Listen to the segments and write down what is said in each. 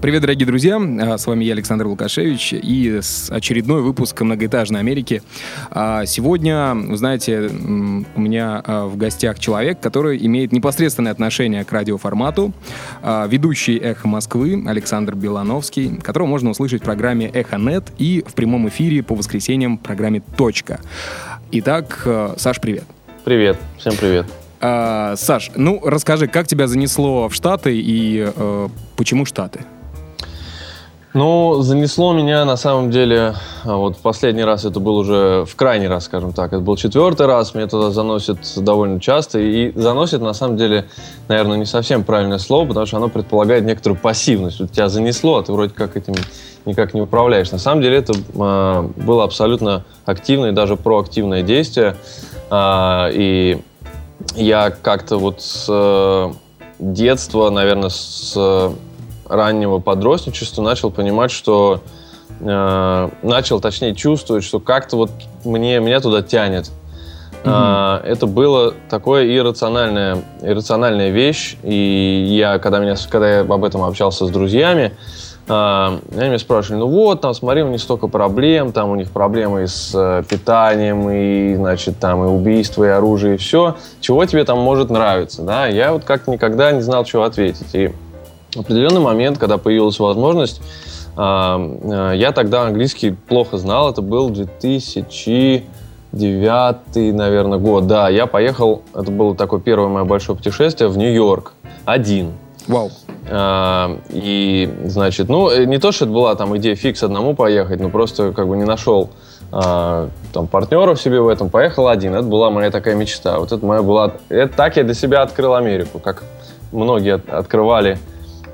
Привет, дорогие друзья! А, с вами я, Александр Лукашевич, и очередной выпуск «Многоэтажной Америки». А, сегодня, вы знаете, у меня а, в гостях человек, который имеет непосредственное отношение к радиоформату, ведущий «Эхо Москвы» Александр Белановский, которого можно услышать в программе «Эхо.нет» и в прямом эфире по воскресеньям в программе «Точка». Итак, Саш, привет! Привет, всем привет! Саш, ну расскажи, как тебя занесло в Штаты и э, почему Штаты? Ну, занесло меня на самом деле, а, вот в последний раз это был уже в крайний раз, скажем так, это был четвертый раз, меня туда заносит довольно часто, и заносит на самом деле, наверное, не совсем правильное слово, потому что оно предполагает некоторую пассивность. Вот тебя занесло, а ты вроде как этим никак не управляешь. На самом деле это э, было абсолютно активное и даже проактивное действие, э, и я как-то вот с э, детства, наверное, с раннего подростничества начал понимать, что э, начал, точнее, чувствовать, что как-то вот мне, меня туда тянет. Mm-hmm. Это было такое иррациональная, иррациональная вещь, и я, когда, меня, когда я об этом общался с друзьями, э, они меня спрашивали, ну вот, там, смотри, у них столько проблем, там у них проблемы с э, питанием, и, значит, там, и убийство, и оружие, и все. Чего тебе там может нравиться, да? Я вот как никогда не знал, что ответить. И в определенный момент, когда появилась возможность, а, а, я тогда английский плохо знал, это был 2009, наверное, год. Да, я поехал, это было такое первое мое большое путешествие в Нью-Йорк, один. Вау. А, и, значит, ну, э, не то, что это была там идея фикс одному поехать, но просто как бы не нашел там партнеров себе в этом, поехал один. Это была моя такая мечта. Вот это моя была... Это так я для себя открыл Америку, как многие открывали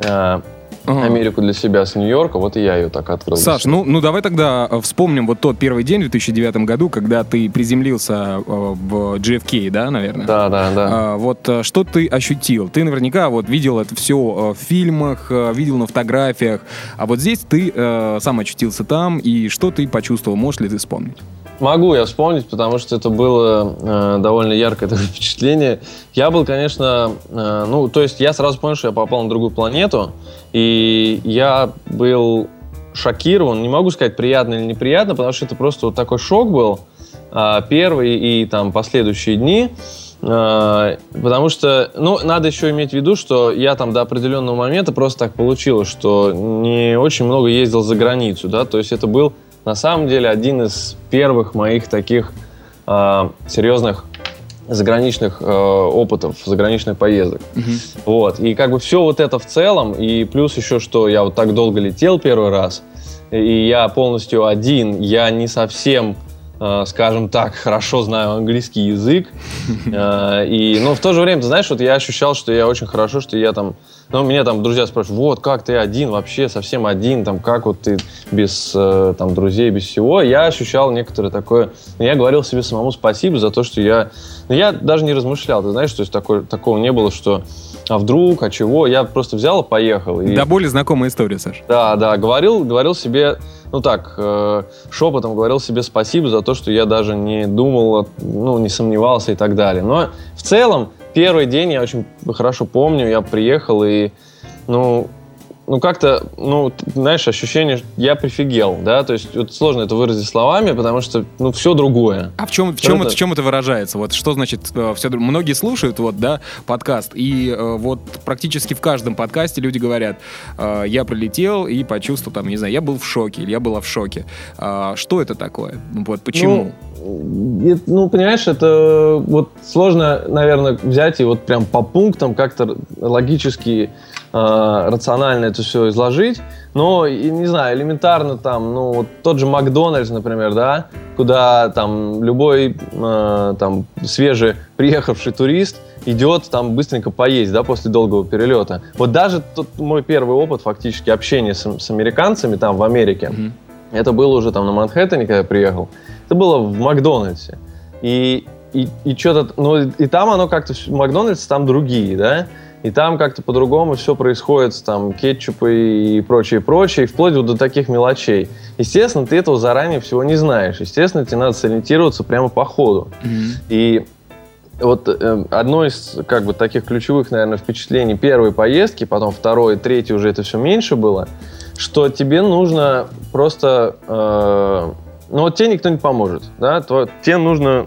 э, Америку для себя с Нью-Йорка, вот и я ее так открыл. Саш, ну, ну давай тогда э, вспомним вот тот первый день в 2009 году, когда ты приземлился э, в JFK, да, наверное? Да, да, да. А, вот что ты ощутил? Ты наверняка вот видел это все в фильмах, видел на фотографиях, а вот здесь ты э, сам очутился там, и что ты почувствовал? Можешь ли ты вспомнить? Могу я вспомнить, потому что это было э, довольно яркое такое впечатление. Я был, конечно, э, ну, то есть я сразу понял, что я попал на другую планету, и я был шокирован, не могу сказать приятно или неприятно, потому что это просто вот такой шок был, э, первый и там последующие дни, э, потому что, ну, надо еще иметь в виду, что я там до определенного момента просто так получилось, что не очень много ездил за границу, да, то есть это был на самом деле один из первых моих таких э, серьезных заграничных э, опытов, заграничных поездок. Mm-hmm. Вот. И как бы все вот это в целом, и плюс еще, что я вот так долго летел первый раз, и я полностью один, я не совсем скажем так, хорошо знаю английский язык. Э, и, но в то же время, ты знаешь, вот я ощущал, что я очень хорошо, что я там ну, меня там друзья спрашивают, вот, как ты один вообще, совсем один, там, как вот ты без э, там, друзей, без всего. Я ощущал некоторое такое... Я говорил себе самому спасибо за то, что я... Ну, я даже не размышлял, ты знаешь, то есть такое, такого не было, что а вдруг, а чего? Я просто взял и поехал. И... Да, более знакомая история, Саш. Да, да, говорил, говорил себе, ну так, э, шепотом говорил себе спасибо за то, что я даже не думал, ну, не сомневался и так далее. Но в целом первый день я очень хорошо помню, я приехал и, ну, ну как-то, ну, знаешь, ощущение, я прифигел, да, то есть вот сложно это выразить словами, потому что, ну, все другое. А в чем, в чем, это... в чем это выражается? Вот что значит э, все Многие слушают, вот, да, подкаст, и э, вот практически в каждом подкасте люди говорят, э, я прилетел и почувствовал, там, не знаю, я был в шоке, или я была в шоке. Э, что это такое? Вот почему? Ну, ну, понимаешь, это вот сложно, наверное, взять и вот прям по пунктам как-то логически, э, рационально это все изложить. Но, и, не знаю, элементарно там, ну, вот тот же Макдональдс, например, да, куда там любой э, там свежий приехавший турист идет там быстренько поесть, да, после долгого перелета. Вот даже тот мой первый опыт фактически общения с, с американцами там в Америке, mm-hmm. это было уже там на Манхэттене, когда я приехал. Это было в Макдональдсе. И и, и что-то, ну, и там оно как-то, Макдональдс там другие, да, и там как-то по-другому все происходит, там, кетчупы и прочее, прочее, вплоть до таких мелочей. Естественно, ты этого заранее всего не знаешь. Естественно, тебе надо сориентироваться прямо по ходу. Mm-hmm. И вот э, одно из как бы таких ключевых, наверное, впечатлений первой поездки, потом второй, третий уже это все меньше было, что тебе нужно просто, э, ну вот тебе никто не поможет, да, то тебе нужно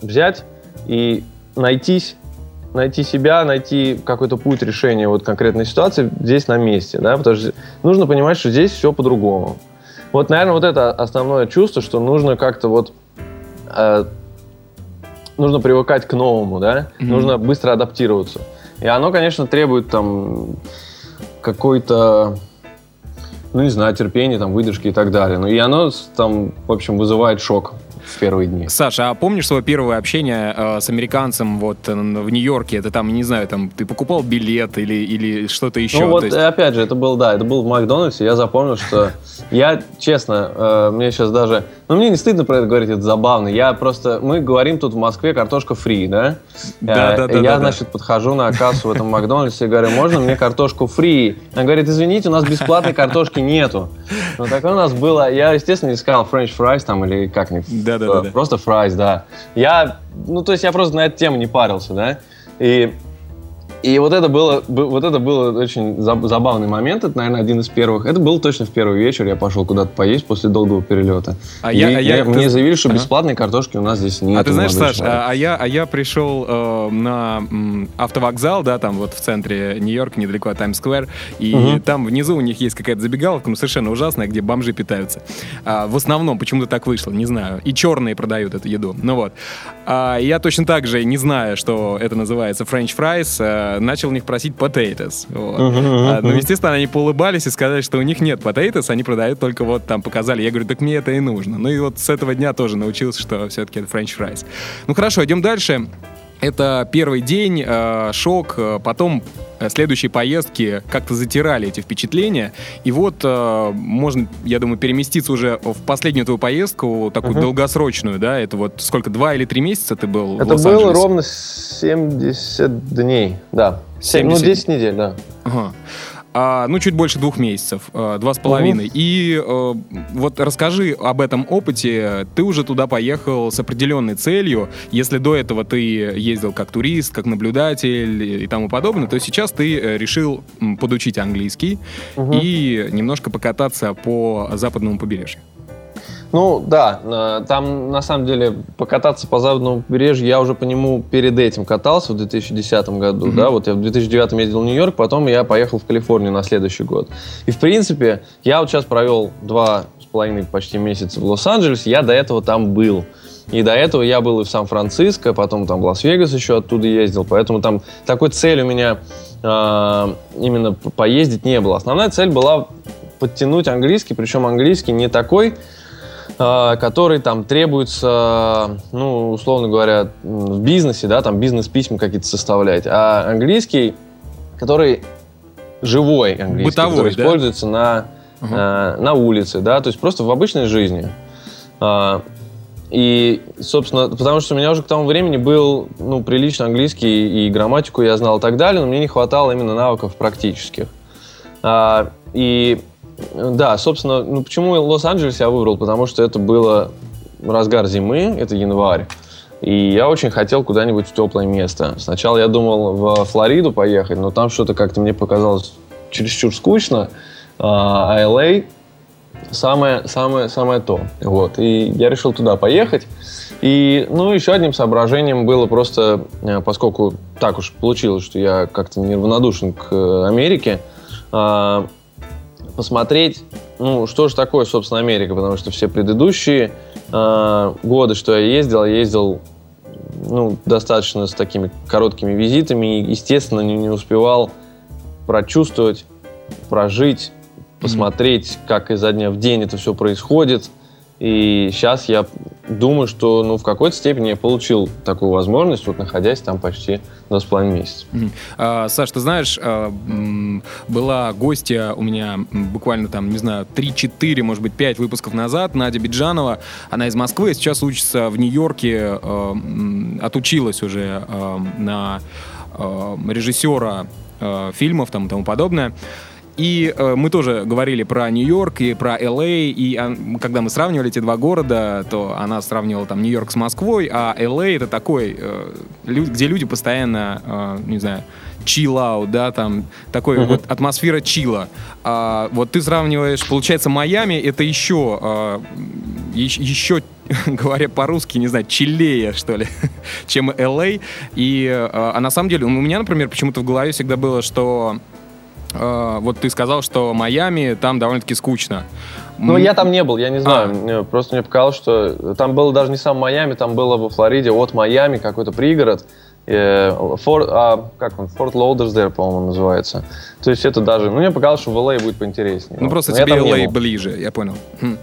взять и найтись, найти себя, найти какой-то путь решения вот конкретной ситуации здесь на месте, да, потому что нужно понимать, что здесь все по-другому. Вот, наверное, вот это основное чувство, что нужно как-то вот э, нужно привыкать к новому, да, mm-hmm. нужно быстро адаптироваться. И оно, конечно, требует там какой-то, ну не знаю, терпения, там, выдержки и так далее. Но и оно там, в общем, вызывает шок в первые дни. Саша, а помнишь свое первое общение э, с американцем вот э, в Нью-Йорке? Это там, не знаю, там ты покупал билет или, или что-то еще? Ну вот, есть... опять же, это был, да, это был в Макдональдсе. Я запомнил, что я, честно, э, мне сейчас даже... Ну, мне не стыдно про это говорить, это забавно. Я просто... Мы говорим тут в Москве картошка фри, да? Да, да, да. Я, значит, подхожу на кассу в этом Макдональдсе и говорю, можно мне картошку фри? Она говорит, извините, у нас бесплатной картошки нету. Ну, такое у нас было... Я, естественно, не сказал French fries там или как-нибудь. Да, да, да. Просто fries, да. Я... Ну, то есть я просто на эту тему не парился, да? И и вот это было, вот это было очень забавный момент. Это, наверное, один из первых. Это был точно в первый вечер. Я пошел куда-то поесть после долгого перелета. А я, а я, мне ты... заявили, что ага. бесплатной картошки у нас здесь нет. А ты знаешь, Саш, а, а я, а я пришел э, на м, автовокзал, да, там вот в центре Нью-Йорка, недалеко от Таймс-сквер, и угу. там внизу у них есть какая-то забегаловка, ну совершенно ужасная, где бомжи питаются. А, в основном почему-то так вышло, не знаю. И черные продают эту еду. Ну вот. А, я точно так же, не зная, что это называется French fries, э, начал у них просить potatoes. Вот. Uh-huh, uh-huh. А, ну, естественно, они поулыбались и сказали, что у них нет potatoes, они продают только вот там показали. Я говорю, так мне это и нужно. Ну и вот с этого дня тоже научился, что все-таки это French fries. Ну хорошо, идем дальше. Это первый день, э, шок, э, потом э, следующие поездки как-то затирали эти впечатления. И вот э, можно, я думаю, переместиться уже в последнюю твою поездку, такую угу. долгосрочную, да? Это вот сколько, два или три месяца ты был Это в было ровно 70 дней, да. 70... Ну, 10 недель, да. Ага а, ну, чуть больше двух месяцев, а, два с половиной. Угу. И а, вот расскажи об этом опыте. Ты уже туда поехал с определенной целью. Если до этого ты ездил как турист, как наблюдатель и тому подобное, то сейчас ты э, решил подучить английский угу. и немножко покататься по западному побережью. Ну да, э, там на самом деле покататься по западному побережью я уже по нему перед этим катался в 2010 году, mm-hmm. да, вот я в 2009 ездил в Нью-Йорк, потом я поехал в Калифорнию на следующий год. И в принципе я вот сейчас провел два с половиной почти месяца в Лос-Анджелесе, я до этого там был. И до этого я был и в Сан-Франциско, потом там в Лас-Вегас еще оттуда ездил, поэтому там такой цель у меня э, именно поездить не было. Основная цель была подтянуть английский, причем английский не такой, который там требуется, ну, условно говоря, в бизнесе, да, там бизнес-письма какие-то составлять, а английский, который живой английский, Бытовой, который да? используется на, угу. э, на улице, да, то есть просто в обычной жизни. А, и, собственно, потому что у меня уже к тому времени был, ну, прилично английский, и грамматику я знал и так далее, но мне не хватало именно навыков практических. А, и да, собственно, ну почему Лос-Анджелес я выбрал? Потому что это было разгар зимы, это январь. И я очень хотел куда-нибудь в теплое место. Сначала я думал в Флориду поехать, но там что-то как-то мне показалось чересчур скучно. А LA а самое, самое, самое то. Вот. И я решил туда поехать. И, ну, еще одним соображением было просто, э, поскольку так уж получилось, что я как-то неравнодушен к э, Америке, а, посмотреть, ну, что же такое, собственно, Америка, потому что все предыдущие э, годы, что я ездил, я ездил ну, достаточно с такими короткими визитами и, естественно, не, не успевал прочувствовать, прожить, посмотреть, mm-hmm. как изо дня в день это все происходит. И сейчас я думаю, что ну, в какой-то степени я получил такую возможность, вот находясь там почти два с половиной месяца. Mm-hmm. А, Саш, ты знаешь, а, была гостья у меня буквально там, не знаю, 3-4, может быть, 5 выпусков назад, Надя Биджанова. Она из Москвы, сейчас учится в Нью-Йорке, а, отучилась уже а, на режиссера фильмов там, и тому подобное. И э, мы тоже говорили про Нью-Йорк и про Л.А., и а, когда мы сравнивали эти два города, то она сравнивала там Нью-Йорк с Москвой, а Л.А. это такой, э, лю- где люди постоянно, э, не знаю, чиллаут, да, там такой uh-huh. вот атмосфера чила. А, вот ты сравниваешь, получается, Майами, это еще, а, еще, говоря по-русски, не знаю, чиллее, что ли, чем Л.А. И, а, а на самом деле, у меня, например, почему-то в голове всегда было, что Uh, вот ты сказал, что Майами там довольно-таки скучно. Ну, я там не был, я не знаю. А. Просто мне показалось, что там было даже не сам Майами, там было во Флориде от Майами какой-то пригород. Форт, а, как он, Форт Лоудерсдейл, по-моему, называется. То есть это даже, ну, мне показалось, что в LA будет поинтереснее. Ну, просто тебе LA ближе, я понял. Хм.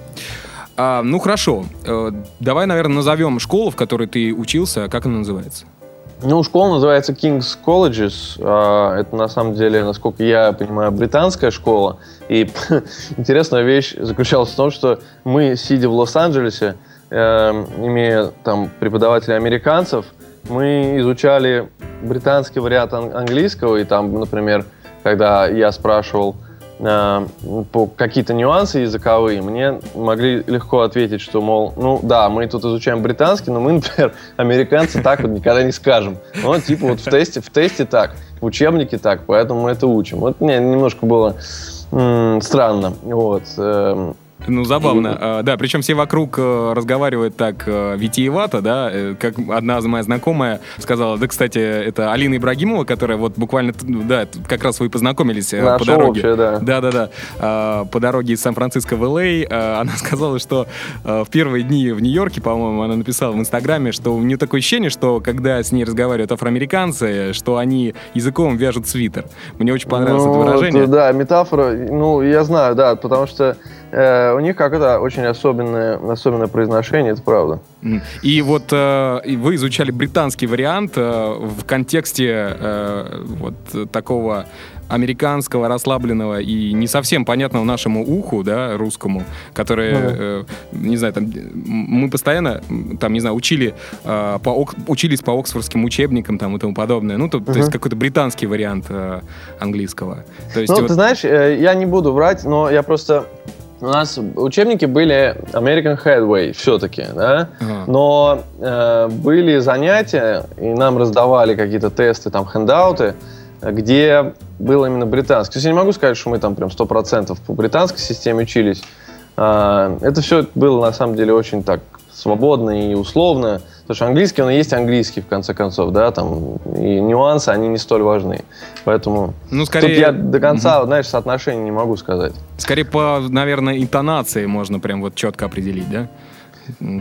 А, ну, хорошо. Э, давай, наверное, назовем школу, в которой ты учился. Как она называется? Ну, школа называется King's Colleges. А, это, на самом деле, насколько я понимаю, британская школа. И интересная вещь заключалась в том, что мы, сидя в Лос-Анджелесе, э, имея там преподавателей американцев, мы изучали британский вариант английского, и там, например, когда я спрашивал, по какие-то нюансы языковые, мне могли легко ответить, что, мол, ну да, мы тут изучаем британский, но мы, например, американцы так вот никогда не скажем. Ну, типа вот в тесте, в тесте так, в учебнике так, поэтому мы это учим. Вот мне немножко было м- странно. Вот. Ну, забавно. А, да, причем все вокруг э, разговаривают так э, витиевато, да, э, как одна моя знакомая сказала, да, кстати, это Алина Ибрагимова, которая вот буквально, да, как раз вы познакомились Наша по дороге. Общая, да. Да, да, да. А, по дороге из Сан-Франциско в Л.А. А, она сказала, что в первые дни в Нью-Йорке, по-моему, она написала в Инстаграме, что у нее такое ощущение, что когда с ней разговаривают афроамериканцы, что они языком вяжут свитер. Мне очень понравилось ну, это выражение. Это, да, метафора, ну, я знаю, да, потому что Э, у них как-то очень особенное, особенное произношение, это правда. И вот э, вы изучали британский вариант э, в контексте э, вот такого американского, расслабленного и не совсем понятного нашему уху, да, русскому, который, ну, э, не знаю, там, мы постоянно, там, не знаю, учили, э, по, учились по оксфордским учебникам там и тому подобное. Ну, то, uh-huh. то есть какой-то британский вариант э, английского. То есть, ну, вот... ты знаешь, э, я не буду врать, но я просто у нас учебники были American Headway все-таки, да, но э, были занятия, и нам раздавали какие-то тесты, там, хендауты, где был именно британский. То есть я не могу сказать, что мы там прям 100% по британской системе учились. Э, это все было на самом деле очень так свободно и условно. Потому что английский, он и есть английский, в конце концов, да, там, и нюансы, они не столь важны. Поэтому ну, скорее... тут я до конца, угу. знаешь, соотношения не могу сказать. Скорее по, наверное, интонации можно прям вот четко определить, да?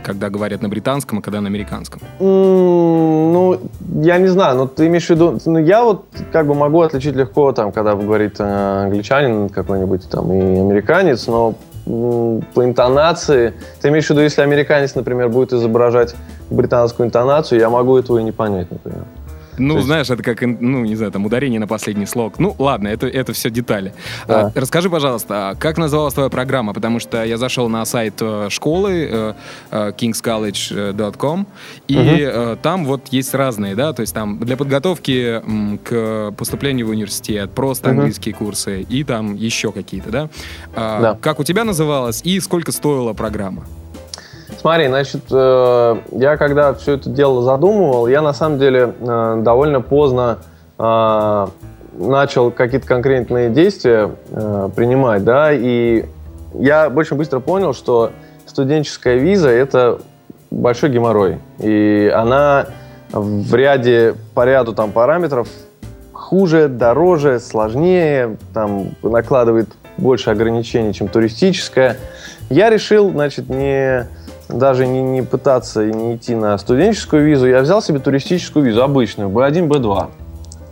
когда говорят на британском, а когда на американском? Mm, ну, я не знаю, но ты имеешь в виду... Ну, я вот как бы могу отличить легко, там, когда говорит э, англичанин какой-нибудь там и американец, но по интонации. Ты имеешь в виду, если американец, например, будет изображать британскую интонацию, я могу этого и не понять, например. Ну, есть... знаешь, это как, ну, не знаю, там, ударение на последний слог. Ну, ладно, это, это все детали. Да. А, расскажи, пожалуйста, а как называлась твоя программа? Потому что я зашел на сайт э, школы э, э, kingscollege.com, и угу. там вот есть разные, да, то есть там для подготовки к поступлению в университет, просто угу. английские курсы, и там еще какие-то, да? А, да? Как у тебя называлась и сколько стоила программа? Смотри, значит, э, я когда все это дело задумывал, я на самом деле э, довольно поздно э, начал какие-то конкретные действия принимать, да, и я очень быстро понял, что студенческая виза – это большой геморрой, и она в ряде, по ряду там параметров хуже, дороже, сложнее, там накладывает больше ограничений, чем туристическая. Я решил, значит, не даже не, не пытаться и не идти на студенческую визу, я взял себе туристическую визу, обычную, B1, B2.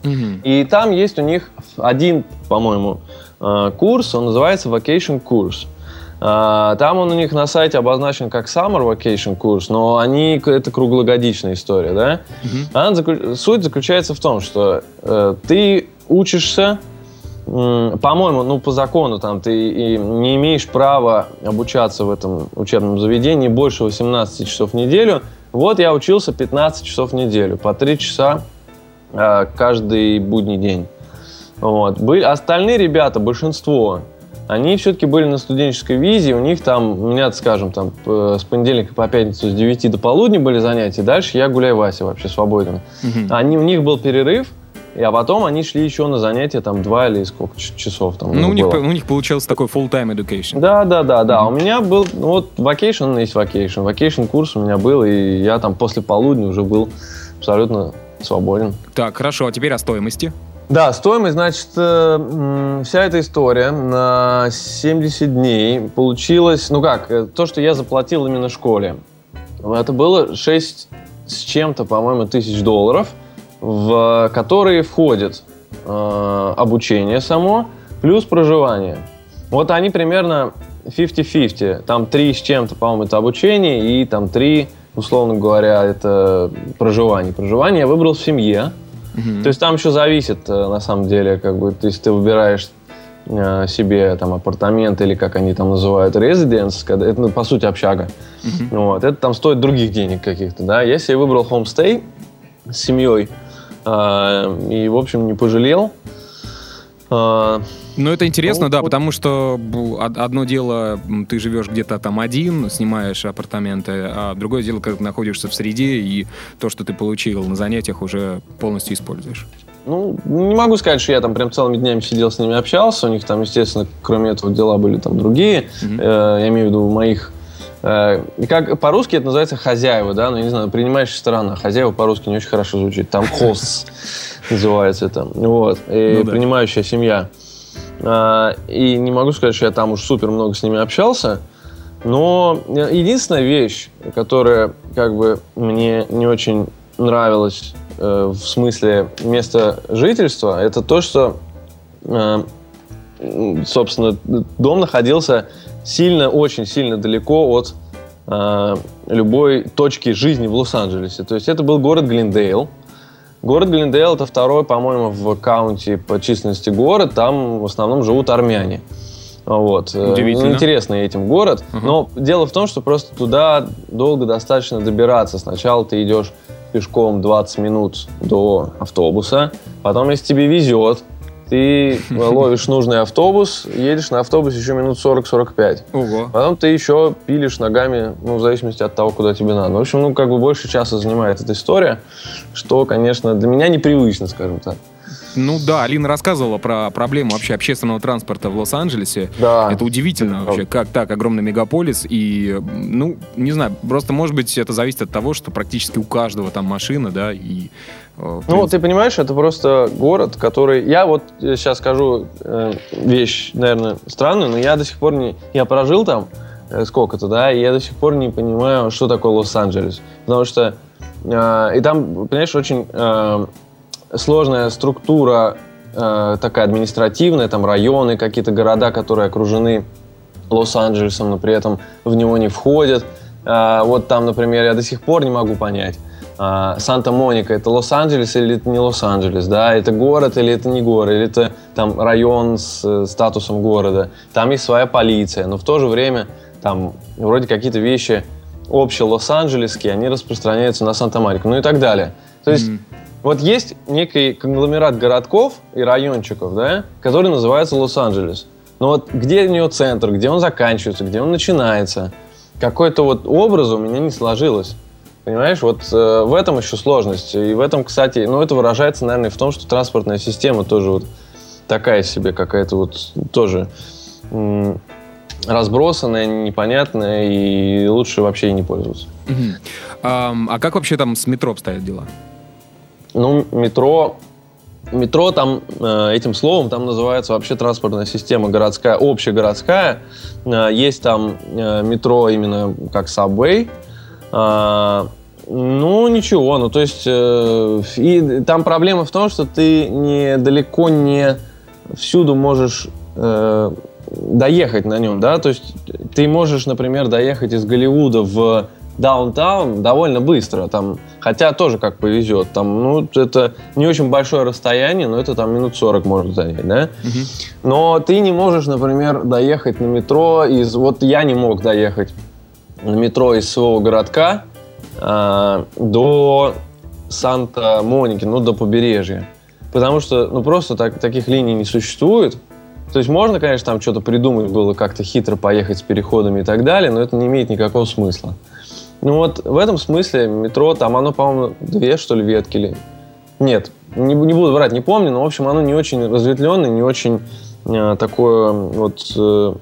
Угу. И там есть у них один, по-моему, э, курс, он называется Vacation курс. А, там он у них на сайте обозначен как Summer Vacation курс, но они это круглогодичная история, да? Она, суть заключается в том, что э, ты учишься, по-моему, ну по закону там ты не имеешь права обучаться в этом учебном заведении больше 18 часов в неделю. Вот я учился 15 часов в неделю, по 3 часа э, каждый будний день. Вот. Были, остальные ребята, большинство, они все-таки были на студенческой визе, у них там, у меня, скажем, там с понедельника по пятницу с 9 до полудня были занятия, дальше я гуляю Вася вообще свободен. Угу. Они, у них был перерыв, а потом они шли еще на занятия там два или сколько часов там. Ну, у них, у них получился такой full-time education. Да, да, да, да. Mm-hmm. У меня был, ну, вот vacation есть vacation. Vacation курс у меня был, и я там после полудня уже был абсолютно свободен. Так, хорошо, а теперь о стоимости. Да, стоимость, значит, э, вся эта история на 70 дней получилась, ну как, э, то, что я заплатил именно школе, это было 6 с чем-то, по-моему, тысяч долларов, в которые входит э, обучение само, плюс проживание. Вот они примерно 50-50. Там 3 с чем-то, по-моему, это обучение, и там 3, условно говоря, это проживание. Проживание я выбрал в семье, Угу. То есть там еще зависит, э, на самом деле, как бы, есть ты выбираешь э, себе там апартамент или как они там называют резиденс, когда это ну, по сути общага. Uh-huh. Вот, это там стоит других денег каких-то, да. Я себе выбрал homestay с семьей и, в общем, не пожалел. А, ну, это интересно, ну, да, вот. потому что одно дело, ты живешь где-то там один, снимаешь апартаменты, а другое дело, когда ты находишься в среде, и то, что ты получил на занятиях, уже полностью используешь. Ну, не могу сказать, что я там прям целыми днями сидел с ними общался. У них там, естественно, кроме этого дела были там другие. Mm-hmm. Э, я имею в виду моих как по-русски это называется хозяева, да, ну, не знаю, принимающая сторона. Хозяева по-русски не очень хорошо звучит. Там хост называется это. Вот. И ну, да. принимающая семья. А, и не могу сказать, что я там уж супер много с ними общался. Но единственная вещь, которая как бы мне не очень нравилась э, в смысле места жительства, это то, что, э, собственно, дом находился сильно, очень сильно далеко от э, любой точки жизни в Лос-Анджелесе. То есть это был город Глиндейл. Город Глендейл это второй, по-моему, в каунте по численности город. Там в основном живут армяне. Вот. Удивительно. Интересный этим город. Uh-huh. Но дело в том, что просто туда долго достаточно добираться. Сначала ты идешь пешком 20 минут до автобуса. Потом, если тебе везет, ты ловишь нужный автобус, едешь на автобус еще минут 40-45. Ого. Потом ты еще пилишь ногами, ну, в зависимости от того, куда тебе надо. В общем, ну, как бы больше часа занимает эта история, что, конечно, для меня непривычно, скажем так. Ну да, Алина рассказывала про проблему вообще общественного транспорта в Лос-Анджелесе. Да. Это удивительно вообще, как так, огромный мегаполис. И, ну, не знаю, просто, может быть, это зависит от того, что практически у каждого там машина, да, и э, ну, ты понимаешь, это просто город, который... Я вот сейчас скажу э, вещь, наверное, странную, но я до сих пор не... Я прожил там э, сколько-то, да, и я до сих пор не понимаю, что такое Лос-Анджелес. Потому что... Э, и там, понимаешь, очень... Э, сложная структура э, такая административная, там районы, какие-то города, которые окружены Лос-Анджелесом, но при этом в него не входят. Э, вот там, например, я до сих пор не могу понять, э, Санта-Моника это Лос-Анджелес или это не Лос-Анджелес, да, это город или это не город, или это там район с э, статусом города. Там есть своя полиция, но в то же время там вроде какие-то вещи общие лос-анджелесские, они распространяются на Санта-Марику, ну и так далее. То есть mm-hmm. Вот есть некий конгломерат городков и райончиков, да, который называется Лос-Анджелес. Но вот где у него центр, где он заканчивается, где он начинается, какой-то вот образ у меня не сложилось. Понимаешь, вот э, в этом еще сложность. И в этом, кстати, ну, это выражается, наверное, в том, что транспортная система тоже вот такая себе какая-то вот тоже м- разбросанная, непонятная, и лучше вообще и не пользоваться. Uh-huh. А, а как вообще там с метро обстоят дела? Ну, метро Метро там э, этим словом там называется вообще транспортная система городская, общегородская. Э, есть там э, метро именно как Subway. Ну, ничего, ну то есть и там проблема в том, что ты не далеко не всюду можешь доехать на нем, да, то есть ты можешь, например, доехать из Голливуда в даунтаун довольно быстро, там, хотя тоже как повезет, там, ну, это не очень большое расстояние, но это там минут 40 может занять, да, но ты не можешь, например, доехать на метро из, вот я не мог доехать на метро из своего городка э, до Санта-Моники, ну, до побережья, потому что, ну, просто так, таких линий не существует, то есть можно, конечно, там что-то придумать было, как-то хитро поехать с переходами и так далее, но это не имеет никакого смысла. Ну вот в этом смысле метро, там оно, по-моему, две, что ли, ветки ли. Нет, не, не буду врать, не помню, но, в общем, оно не очень разветвленное, не очень э, такое вот... Э,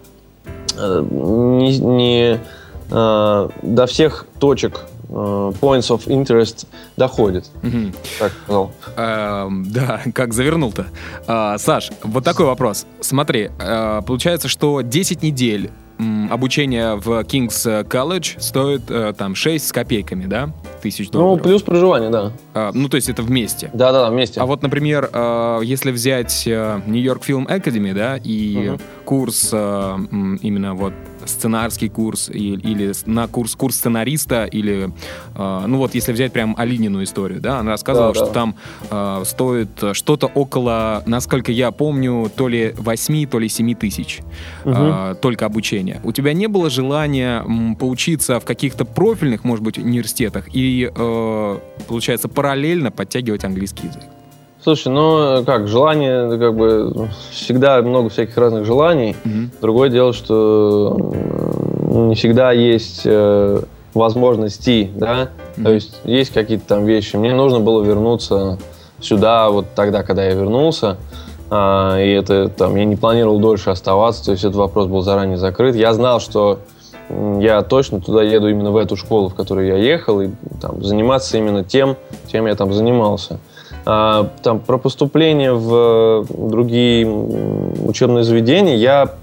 э не, не э, до всех точек э, points of interest доходит. Угу. Так сказал. Э, да, как завернул-то. Э, Саш, вот такой вопрос. Смотри, э, получается, что 10 недель обучение в King's College стоит э, там 6 с копейками, да? Тысяч ну, долларов. Ну, плюс проживание, да. А, ну, то есть это вместе. Да-да, вместе. А вот, например, э, если взять э, New York Film Academy, да, и угу. курс именно вот сценарский курс или, или на курс курс сценариста или э, ну вот если взять прям Алинину историю, да, она рассказывала, да, что да. там э, стоит что-то около, насколько я помню, то ли 8, то ли 7 тысяч угу. э, только обучение. У тебя не было желания м, поучиться в каких-то профильных, может быть, университетах и э, получается параллельно подтягивать английский язык? Слушай, ну как, желание, как бы всегда много всяких разных желаний. Mm-hmm. Другое дело, что не всегда есть э, возможности, да. Mm-hmm. То есть есть какие-то там вещи. Мне нужно было вернуться сюда вот тогда, когда я вернулся. А, и это там я не планировал дольше оставаться, то есть этот вопрос был заранее закрыт. Я знал, что я точно туда еду именно в эту школу, в которую я ехал, и там, заниматься именно тем, чем я там занимался. А, там, про поступление в другие учебные заведения я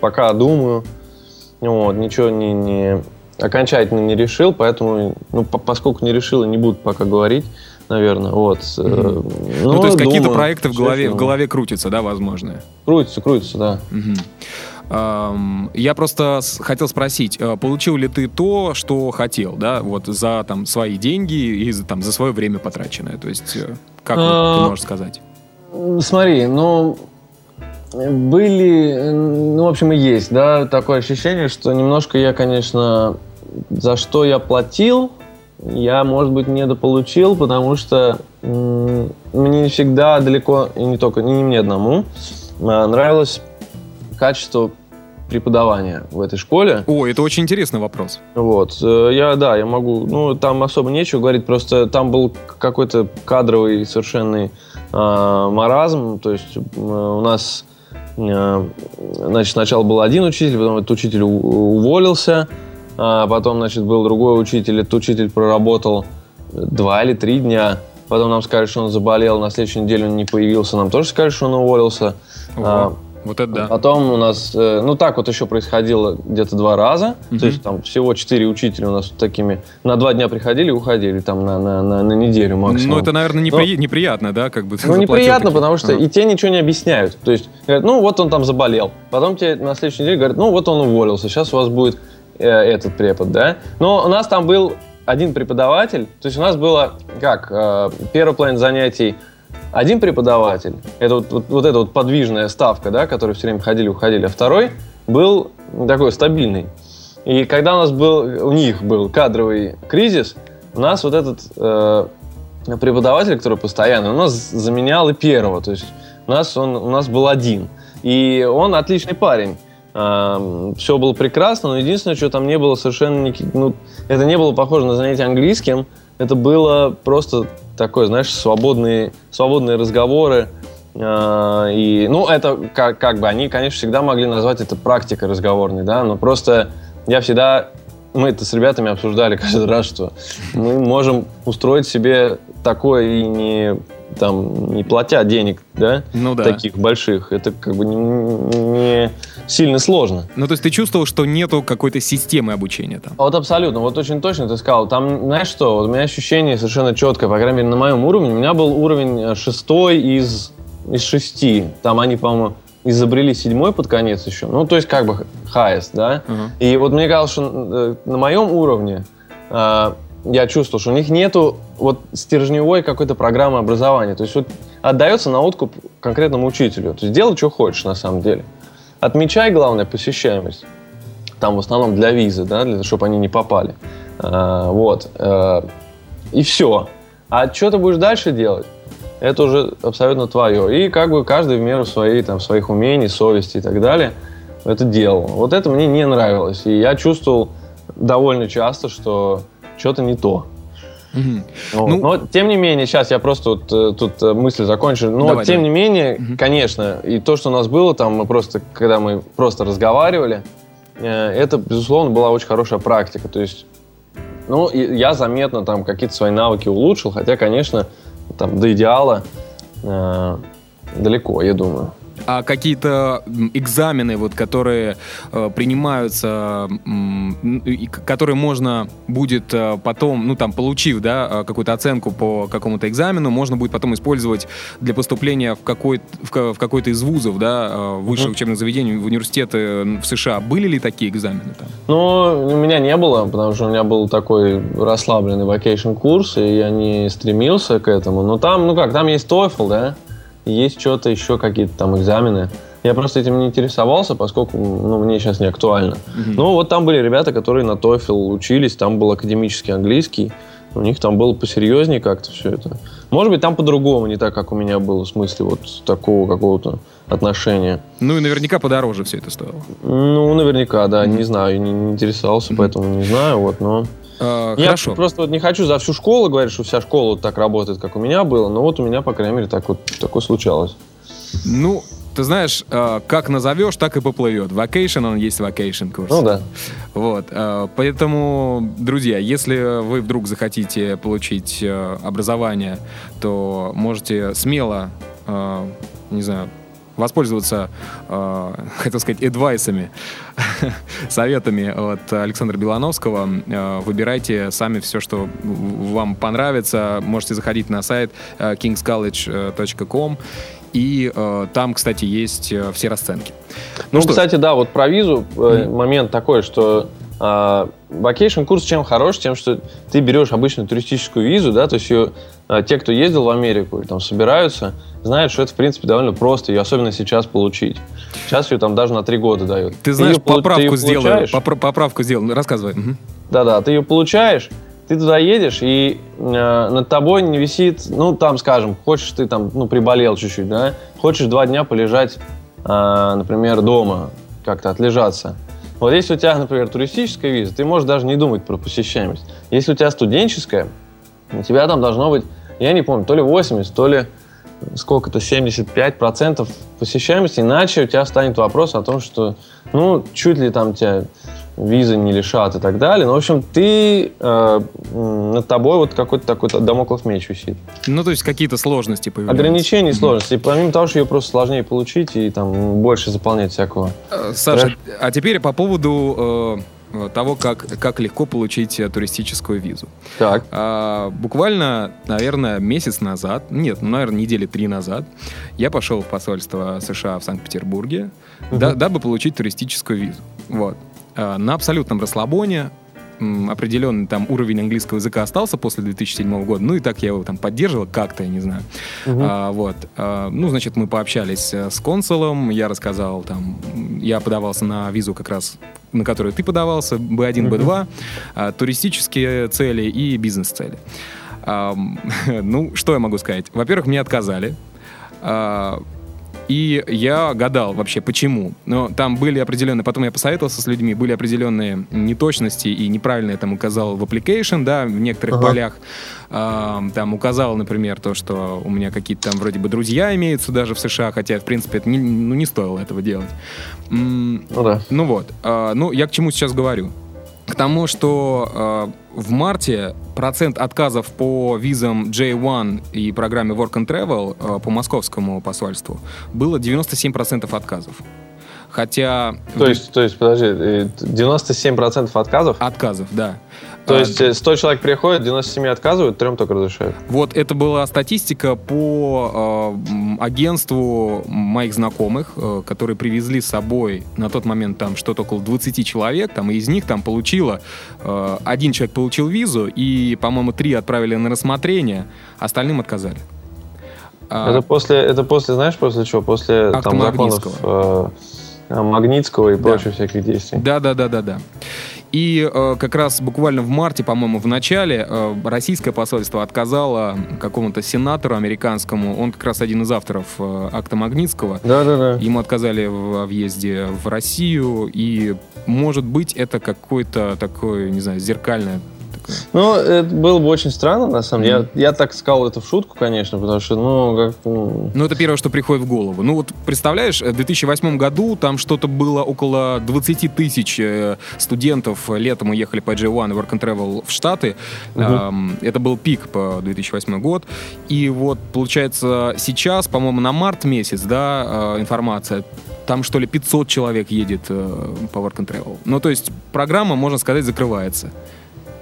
пока думаю, вот, ничего не, не окончательно не решил, поэтому, ну, по, поскольку не решил, и не буду пока говорить, наверное, вот. Mm-hmm. Ну, то есть какие-то проекты в голове, в голове крутятся, да, возможно? Крутятся, крутятся, да. Mm-hmm. Я просто хотел спросить, э, получил ли ты то, что хотел, да, вот за там свои деньги и за, там за свое время потраченное? То есть э, как а, ты можешь сказать? Смотри, ну были, ну в общем и есть, да, такое ощущение, что немножко я, конечно, за что я платил, я, может быть, недополучил, потому что мне не всегда далеко, и не только, не мне одному, а, нравилось качество преподавания в этой школе. О, это очень интересный вопрос. Вот. Э, я, да, я могу... Ну, там особо нечего говорить, просто там был какой-то кадровый совершенный э, маразм. То есть э, у нас... Э, значит, сначала был один учитель, потом этот учитель уволился, а потом, значит, был другой учитель. Этот учитель проработал два или три дня. Потом нам сказали, что он заболел, на следующей неделе он не появился. Нам тоже сказали, что он уволился. Ого. Вот это да. Потом у нас, э, ну так вот еще происходило где-то два раза. Угу. То есть там всего четыре учителя у нас такими на два дня приходили и уходили там на, на, на, на неделю максимум. Ну это, наверное, непри... Но, неприятно, да? Как бы ну неприятно, такие. потому что ага. и те ничего не объясняют. То есть говорят, ну вот он там заболел. Потом тебе на следующей неделе говорят, ну вот он уволился, сейчас у вас будет э, этот препод, да? Но у нас там был один преподаватель, то есть у нас было как, э, первый план занятий один преподаватель, это вот, вот, вот эта вот подвижная ставка, да, которые все время ходили, уходили, а второй был такой стабильный. И когда у нас был, у них был кадровый кризис, у нас вот этот э, преподаватель, который постоянно, у нас заменял и первого, то есть у нас он, у нас был один, и он отличный парень. Все было прекрасно, но единственное, что там не было совершенно, не, ну, это не было похоже на занятие английским, это было просто такое, знаешь, свободные, свободные разговоры. Э, и, ну, это как, как бы они, конечно, всегда могли назвать это практикой разговорной, да, но просто я всегда мы это с ребятами обсуждали каждый раз, что мы можем устроить себе такое и не там не платя денег, да, ну, да. таких больших, это как бы не, не сильно сложно. Ну, то есть ты чувствовал, что нету какой-то системы обучения там? Вот абсолютно, вот очень точно ты сказал. Там, знаешь что, вот у меня ощущение совершенно четкое, по крайней мере, на моем уровне. У меня был уровень э, шестой из, из шести. Там они, по-моему, изобрели седьмой под конец еще. Ну, то есть как бы highest, да. Ага. И вот мне казалось, что э, на моем уровне э, я чувствовал, что у них нету вот стержневой какой-то программы образования. То есть вот отдается на откуп конкретному учителю. То есть делай, что хочешь на самом деле. Отмечай, главное, посещаемость. Там в основном для визы, да, для, чтобы они не попали. А, вот. А, и все. А что ты будешь дальше делать? Это уже абсолютно твое. И как бы каждый в меру своей, там, своих умений, совести и так далее это делал. Вот это мне не нравилось. И я чувствовал довольно часто, что что-то не то. Мгм. Вот. Ну- Но тем не менее, сейчас я просто вот, э, тут э, мысль закончу. Но Давай, тем давай. не менее, Мгм. конечно, и то, что у нас было там, мы просто, когда мы просто разговаривали, э, это, безусловно, была очень хорошая практика. То есть, ну, я заметно там какие-то свои навыки улучшил, хотя, конечно, там до идеала э, далеко, я думаю. А какие-то экзамены, вот, которые э, принимаются, к- которые можно будет э, потом, ну там, получив, да, э, какую-то оценку по какому-то экзамену, можно будет потом использовать для поступления в, какой, в, в какой-то из вузов, да, э, высших Мгм. учебных заведений, в университеты э, в США. Были ли такие экзамены там? Но у меня не было, потому что у меня был такой расслабленный vacation курс, и я не стремился к этому. Но там, ну как, там есть TOEFL, да, есть что-то еще, какие-то там экзамены. Я просто этим не интересовался, поскольку ну, мне сейчас не актуально. Мгм. Ну, вот там были ребята, которые на TOEFL учились, там был академический английский, у них там было посерьезнее как-то все это. Может быть, там по-другому, не так, как у меня было, в смысле вот такого какого-то отношения. Ну и наверняка подороже все это стоило. Ну, наверняка, да, не знаю, не, не интересовался, поэтому не знаю, вот, но... Э, Я хорошо. просто вот не хочу за всю школу говорить, что вся школа вот так работает, как у меня было, но вот у меня, по крайней мере, так вот такое случалось. Ну, ты знаешь, э, как назовешь, так и поплывет. Vacation, он есть vacation курс. Ну да. Вот, э, поэтому, друзья, если вы вдруг захотите получить э, образование, то можете смело, э, не знаю, воспользоваться, э, хотел сказать, эдвайсами, советами от Александра Белановского. Э, Выбирайте сами все, что вам понравится. Можете заходить на сайт э, kingscollege.com и э, там, кстати, есть э, все расценки. Ну, что ж. кстати, да, вот про визу э, Мгм. момент такой, что vacation курс чем хорош? Тем, что ты берешь обычную туристическую визу, да, то есть ее, а, те, кто ездил в Америку и там собираются, знают, что это, в принципе, довольно просто, ее особенно сейчас получить. Сейчас ее там даже на три года дают. Ты знаешь, ты поправку её сделаю. попра- поправку сделал. Ну, Рассказывай. Да-да, ты ее получаешь, ты туда едешь, и э, над тобой не висит, ну, там, скажем, хочешь ты там, ну, приболел чуть-чуть, да, хочешь два дня полежать, а, например, дома, как-то отлежаться. Вот если у тебя, например, туристическая виза, ты можешь даже не думать про посещаемость. Если у тебя студенческая, у тебя там должно быть, я не помню, то ли 80, то ли сколько-то, 75% посещаемости, иначе у тебя станет вопрос о том, что, ну, чуть ли там тебя визы не лишат и так далее. Ну, в общем, ты, э, над тобой вот какой-то такой домоклов меч висит. Ну, то есть какие-то сложности появляются. Ограничения и Мгм. сложности. Помимо того, что ее просто сложнее получить и там больше заполнять всякого. Э, Саша, а теперь по поводу э, того, как, как легко получить э, туристическую визу. Так. А, буквально, наверное, месяц назад, нет, ну, наверное, недели три назад, я пошел в посольство США в Санкт-Петербурге, Мгм. да- дабы получить туристическую визу. Вот. А, на абсолютном расслабоне, определенный там уровень английского языка остался после 2007 года, ну и так я его там поддерживал как-то, я не знаю. Мгм. А, вот. А, ну, значит, мы пообщались э, с консулом, я рассказал там, я подавался на визу как раз, на которую ты подавался, B1, Мгм. B2, а, туристические цели и бизнес-цели. Ам, ну, что я могу сказать? Во-первых, мне отказали. А, и я гадал вообще, почему. Но там были определенные, потом я посоветовался с людьми, были определенные неточности и неправильно я там указал в application, да, в некоторых Ага. полях. Ам, там указал, например, то, что у меня какие-то там вроде бы друзья имеются даже в США, хотя, в принципе, это не, ну, не стоило этого делать. М, Ну да. ну вот, а, ну я к чему сейчас говорю? К тому, что а, в марте процент отказов по визам J1 и программе Work and Travel а, по московскому посольству было 97% отказов. Хотя... То есть, то есть, подожди, э, 97% отказов? Отказов, да. То есть 100 человек приходят, 97 отказывают, трем только разрешают. Вот это была статистика по э, агентству моих знакомых, э, которые привезли с собой на тот момент там что-то около 20 человек, там, и из них там получило, э, один человек получил визу, и, по-моему, три отправили на рассмотрение, остальным отказали. А, это после, это после, знаешь, после чего? После там законов э, Магнитского и да. прочих всяких действий. Да, да, да, да, да. И э, как раз буквально в марте, по-моему, в начале э, российское посольство отказало какому-то сенатору американскому, он как раз один из авторов э, акта Магнитского. Да, да, да. Ему отказали в въезде в Россию, и может быть это какой-то такой, не знаю, зеркальное такое. Ну, это было бы очень странно, на самом деле. Mm-hmm. Я, я так сказал это в шутку, конечно, потому что, ну, как... Ну, это первое, что приходит в голову. Ну, вот представляешь, в 2008 году там что-то было около 20 тысяч э, студентов летом уехали по J1 Work and Travel в Штаты. Mm-hmm. Это был пик по 2008 год. И вот, получается, сейчас, по-моему, на март месяц, да, э, информация, там, что ли, 500 человек едет э, по Work and Travel. Ну, то есть программа, можно сказать, закрывается.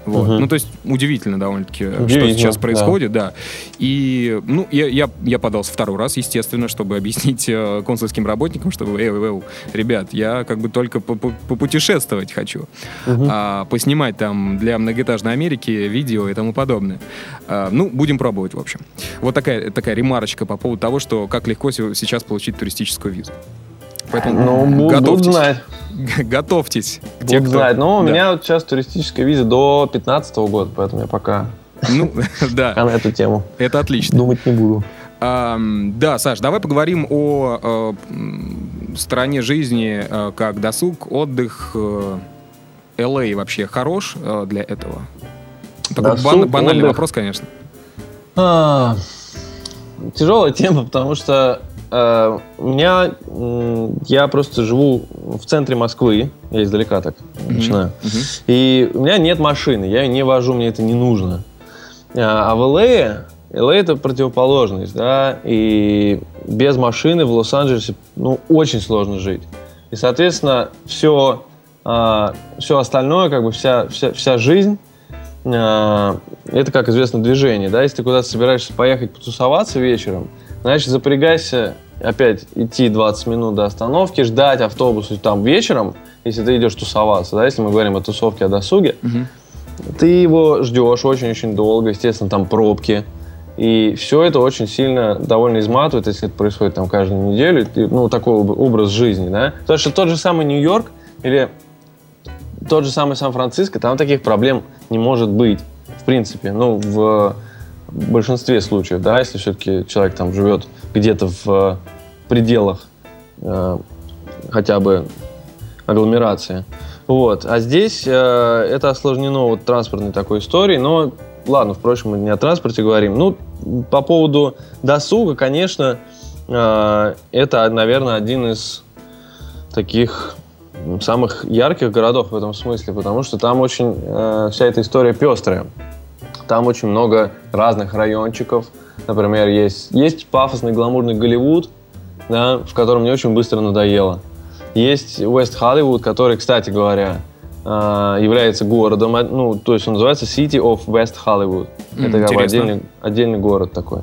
Вот. Угу. Ну, то есть удивительно довольно-таки, что сейчас происходит, да. да. И, ну, я, я, я подался второй раз, естественно, чтобы объяснить э, консульским работникам, чтобы, эй, эй, эй, ребят, я как бы только попутешествовать хочу, угу. а, поснимать там для многоэтажной Америки видео и тому подобное. А, ну, будем пробовать, в общем. Вот такая, такая ремарочка по поводу того, что как легко сейчас получить туристическую визу. Поэтому ну, готовьтесь. Буду знать. Готовьтесь. Те, кто... знать. Ну, у да. меня вот сейчас туристическая виза до 2015 года, поэтому я пока... Ну, да. на эту тему. Это отлично. Думать не буду. А, да, Саш, давай поговорим о, о стороне жизни, э, как досуг, отдых. Э, вообще хорош э, для этого? Такой досуг, бан, банальный отдых. вопрос, конечно. А, тяжелая тема, потому что Э, у меня, я просто живу в центре Москвы, я издалека так mm-hmm. начинаю, mm-hmm. и у меня нет машины, я ее не вожу, мне это не нужно. А, а в ЛА, ЛА это противоположность, да, и без машины в Лос-Анджелесе, ну, очень сложно жить. И, соответственно, все, а, все остальное, как бы вся, вся, вся жизнь, а, это, как известно, движение, да, если ты куда-то собираешься поехать потусоваться вечером, Значит, запрягайся опять идти 20 минут до остановки, ждать автобуса там вечером, если ты идешь тусоваться, да, если мы говорим о тусовке, о досуге, угу. ты его ждешь очень-очень долго, естественно, там пробки, и все это очень сильно довольно изматывает, если это происходит там каждую неделю, ну, такой образ жизни, да. Потому что тот же самый Нью-Йорк или тот же самый Сан-Франциско, там таких проблем не может быть, в принципе. Ну, в в большинстве случаев, да, если все-таки человек там живет где-то в э, пределах э, хотя бы агломерации. Вот. А здесь э, это осложнено вот транспортной такой историей, но ладно, впрочем, мы не о транспорте говорим. Ну, по поводу досуга, конечно, э, это, наверное, один из таких самых ярких городов в этом смысле, потому что там очень э, вся эта история пестрая. Там очень много разных райончиков. Например, есть, есть пафосный гламурный Голливуд, да, в котором мне очень быстро надоело. Есть Уэст Холливуд, который, кстати говоря, а, является городом, ну, то есть он называется City of West Hollywood. Mm, Это как бы отдельный, отдельный город такой.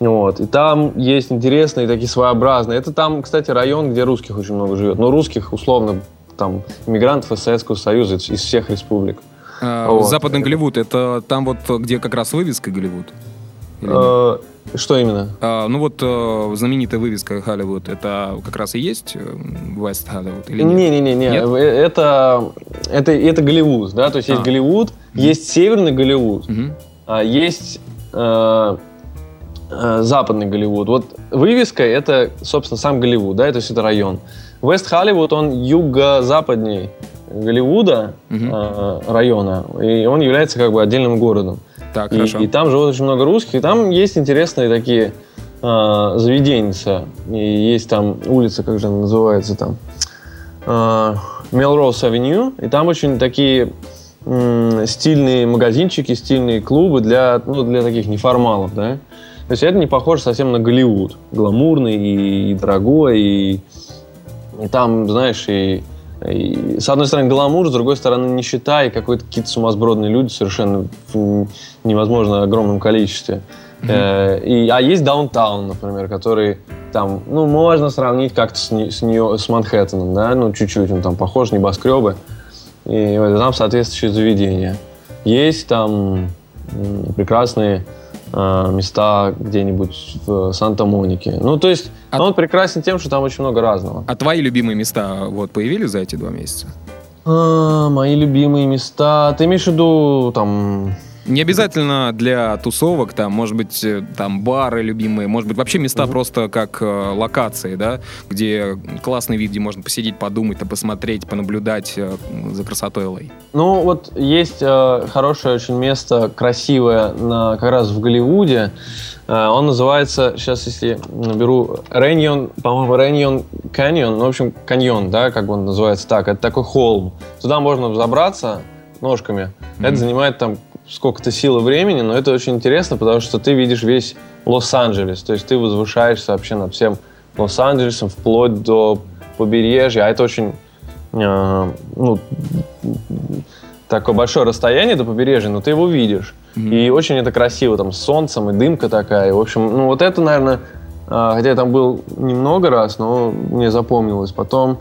Вот. И там есть интересные, такие своеобразные. Это там, кстати, район, где русских очень много живет. Но русских, условно, там, иммигрантов Советского Союза, из всех республик. А, вот. Западный Голливуд, это там вот, где как раз вывеска Голливуд? А, что именно? А, ну вот э, знаменитая вывеска Холливуд, это как раз и есть Вест Холливуд или нет? Не-не-не, э, это, это, это Голливуд, да, то есть а. есть Голливуд, mm-hmm. есть Северный Голливуд, mm-hmm. а есть э, э, Западный Голливуд. Вот вывеска это, собственно, сам Голливуд, да, то есть это район. Вест Холливуд, он юго-западней Голливуда угу. э, района, и он является как бы отдельным городом. Так, и, хорошо. и там живут очень много русских, и там есть интересные такие э, заведения. И есть там улица, как же она называется там, э, Мелроуз Авеню, и там очень такие э, стильные магазинчики, стильные клубы для, ну, для таких неформалов, да. То есть это не похоже совсем на Голливуд. Гламурный и, и дорогой, и, и там, знаешь, и и, с одной стороны, гламур, с другой стороны, нищета и какой-то какие-то сумасбродные люди совершенно в невозможно огромном количестве. Mm-hmm. и, а есть даунтаун, например, который там, ну, можно сравнить как-то с, с, нее, с Манхэттеном, да, ну, чуть-чуть он там похож, небоскребы, и там соответствующие заведения. Есть там прекрасные э, места где-нибудь в Санта-Монике. Ну, то есть, а... он прекрасен тем, что там очень много разного. А твои любимые места вот появились за эти два месяца? А, мои любимые места. Ты имеешь в виду там не обязательно для тусовок, там, может быть, э, там бары любимые, может быть, вообще места mm-hmm. просто как э, локации, да, где классный вид, где можно посидеть, подумать, посмотреть, понаблюдать э, за красотой LA. Ну, вот есть э, хорошее очень место, красивое, на, как раз в Голливуде. Э, он называется, сейчас если наберу, Рэньон, по-моему, Рэньон Каньон, ну, в общем, каньон, да, как он называется так, это такой холм. Туда можно взобраться ножками. Mm-hmm. Это занимает там сколько-то силы времени, но это очень интересно, потому что ты видишь весь Лос-Анджелес, то есть ты возвышаешься вообще над всем Лос-Анджелесом вплоть до побережья, а это очень э, ну, такое большое расстояние до побережья, но ты его видишь. Mm-hmm. И очень это красиво, там, с солнцем и дымка такая. В общем, ну вот это, наверное, э, хотя я там был немного раз, но мне запомнилось. Потом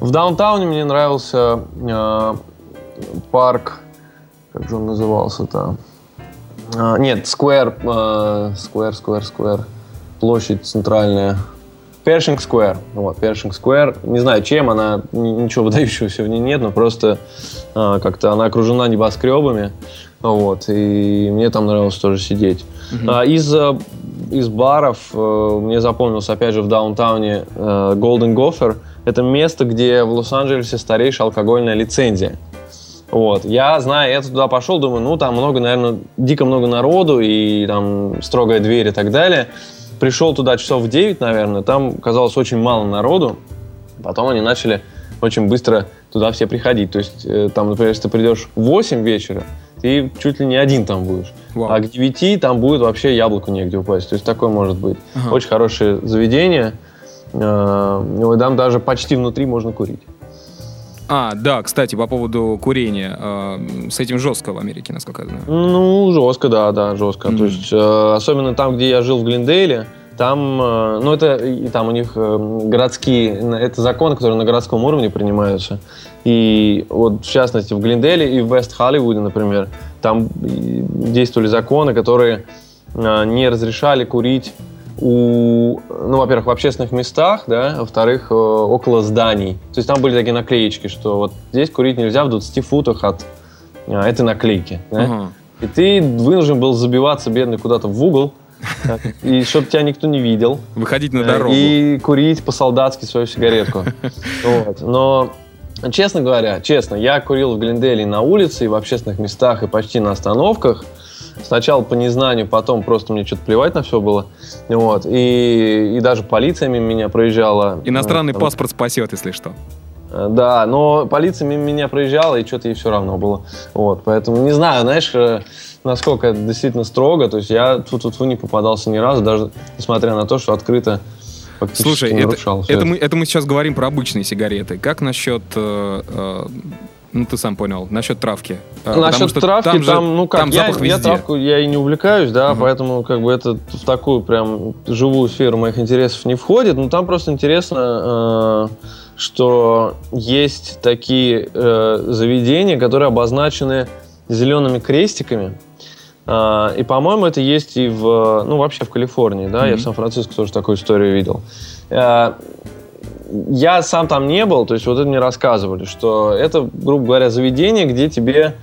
в даунтауне мне нравился э, парк как же он назывался-то? А, нет, Square, uh, Square, Square, Square, площадь центральная. Першинг Square. Вот, Першинг Square. Не знаю, чем она, ничего выдающегося в ней нет, но просто uh, как-то она окружена небоскребами. Вот, и мне там нравилось тоже сидеть. Mm-hmm. Uh, из, uh, из баров uh, мне запомнился, опять же, в даунтауне uh, Golden Gopher. Это место, где в Лос-Анджелесе старейшая алкогольная лицензия. Вот. Я знаю, я туда пошел, думаю, ну, там много, наверное, дико много народу, и там строгая дверь и так далее. Пришел туда часов в 9, наверное, там казалось очень мало народу. Потом они начали очень быстро туда все приходить. То есть, э, там, например, если ты придешь в 8 вечера, ты чуть ли не один там будешь. Вау. А к 9 там будет вообще яблоку негде упасть. То есть, такое может быть. Ага. Очень хорошее заведение. Э, там даже почти внутри можно курить. А, да, кстати, по поводу курения. Э, с этим жестко в Америке, насколько я знаю. Ну, жестко, да, да, жестко. Mm-hmm. То есть, э, особенно там, где я жил в Глендейле, там, э, ну, это и там у них э, городские, это законы, которые на городском уровне принимаются. И вот, в частности, в Глендейле и в Вест-Холливуде, например, там действовали законы, которые не разрешали курить у, ну, во-первых, в общественных местах, да, во-вторых, э, около зданий. То есть там были такие наклеечки, что вот здесь курить нельзя в 20 футах от а, этой наклейки. Да? Uh-huh. И ты вынужден был забиваться, бедный, куда-то в угол, и чтобы тебя никто не видел. Выходить на дорогу. И курить по-солдатски свою сигаретку. Вот. Но Честно говоря, честно, я курил в Глендейле на улице и в общественных местах, и почти на остановках – Сначала по незнанию, потом просто мне что-то плевать на все было. Вот. И, и даже полиция мимо меня проезжала. Иностранный вот, паспорт спасет, если что. Э, да, но полиция мимо меня проезжала, и что-то ей все равно было. Вот, поэтому не знаю, знаешь, э, насколько это действительно строго. То есть я тут тут не попадался ни разу, даже несмотря на то, что открыто Слушай, это, это, это, мы, это мы сейчас говорим про обычные сигареты. Как насчет э, э, ну, ты сам понял. Насчет травки. А, Насчет что травки, там, же, там, ну как, там я, я травку я и не увлекаюсь, да, угу. поэтому как бы это в такую прям живую сферу моих интересов не входит. Но там просто интересно, э, что есть такие э, заведения, которые обозначены зелеными крестиками. Э, и, по-моему, это есть и в, ну, вообще в Калифорнии, да, mm я в Сан-Франциско тоже такую историю видел. Я сам там не был, то есть вот это мне рассказывали, что это, грубо говоря, заведение, где тебе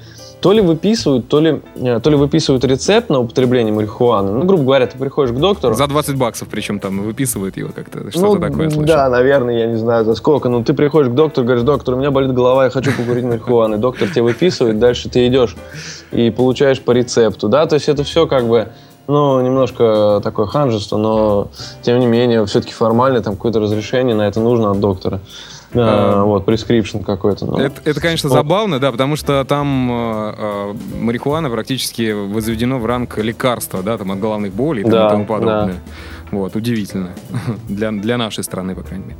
то ли выписывают, то ли, э, то ли выписывают рецепт на употребление марихуаны. Ну, грубо говоря, ты приходишь к доктору. За 20 баксов, причем там выписывают его как-то, что-то ну, такое слышал. Да, наверное, я не знаю за сколько. Но ты приходишь к доктору, говоришь, доктор, у меня болит голова, я хочу покурить марихуаны. Доктор тебе выписывает, дальше ты идешь и получаешь по рецепту, да, то есть это все как бы ну, немножко такое ханжество, но тем не менее, все-таки формально там какое-то разрешение на это нужно от доктора. А, вот, прескрипшн какой-то. Но... Это, это, конечно, вот. забавно, да, потому что там э, э, марихуана практически возведено в ранг лекарства, да, там от головных болей и да, тому подобное. Да. Вот, удивительно. для, для нашей страны, по крайней мере.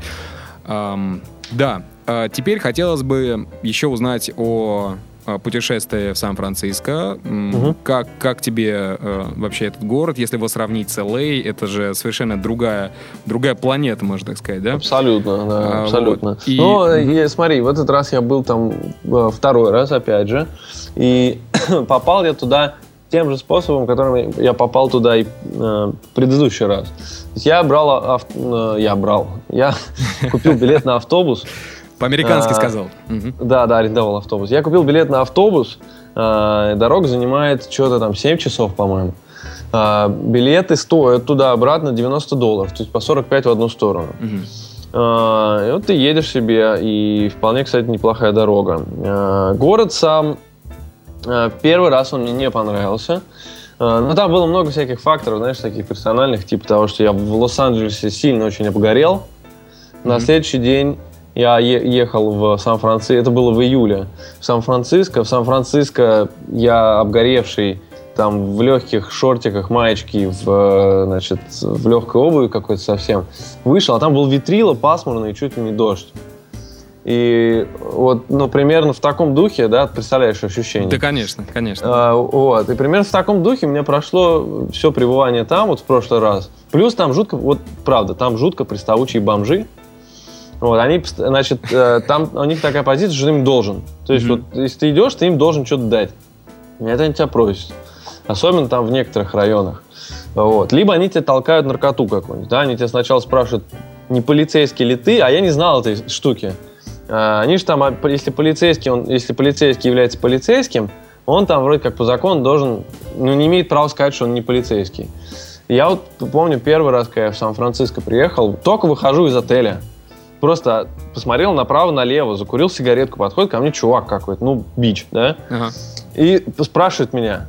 Ам, да, а теперь хотелось бы еще узнать о путешествие в Сан-Франциско. Угу. Как, как тебе э, вообще этот город, если его сравнить с Л.А., это же совершенно другая, другая планета, можно так сказать, да? Абсолютно, да, а, абсолютно. Вот. И... Но и, смотри, в этот раз я был там э, второй раз, опять же, и попал я туда тем же способом, которым я попал туда и э, предыдущий раз. Я брал, ав... э, я брал, я купил билет на автобус по-американски а, сказал. Да, да, арендовал автобус. Я купил билет на автобус. А, дорога занимает что-то там 7 часов, по-моему. А, билеты стоят туда-обратно 90 долларов, то есть по 45 в одну сторону. А, и вот ты едешь себе, и вполне, кстати, неплохая дорога. А, город сам, а, первый раз он мне не понравился. А, но там было много всяких факторов, знаешь, таких персональных, типа того, что я в Лос-Анджелесе сильно очень обгорел. На mm-hmm. следующий день я ехал в Сан-Франциско, это было в июле, в Сан-Франциско. В Сан-Франциско я обгоревший, там в легких шортиках, маечки, в, значит, в легкой обуви какой-то совсем, вышел, а там был витрила, пасмурный, чуть ли не дождь. И вот, ну, примерно в таком духе, да, представляешь ощущение? Да, конечно, конечно. А, вот, и примерно в таком духе меня прошло все пребывание там, вот в прошлый раз. Плюс там жутко, вот правда, там жутко приставучие бомжи, вот, они, значит, э, там у них такая позиция, что ты им должен. То есть, mm-hmm. вот, если ты идешь, ты им должен что-то дать. И это они тебя просят. Особенно там в некоторых районах. Вот. Либо они тебе толкают наркоту какую-нибудь. Да? Они тебя сначала спрашивают, не полицейский ли ты, а я не знал этой штуки. А, они же там, а, если полицейский, он, если полицейский является полицейским, он там вроде как по закону должен, ну, не имеет права сказать, что он не полицейский. Я вот помню первый раз, когда я в Сан-Франциско приехал, только выхожу из отеля просто посмотрел направо-налево, закурил сигаретку, подходит ко мне чувак какой-то, ну, бич, да, ага. и спрашивает меня,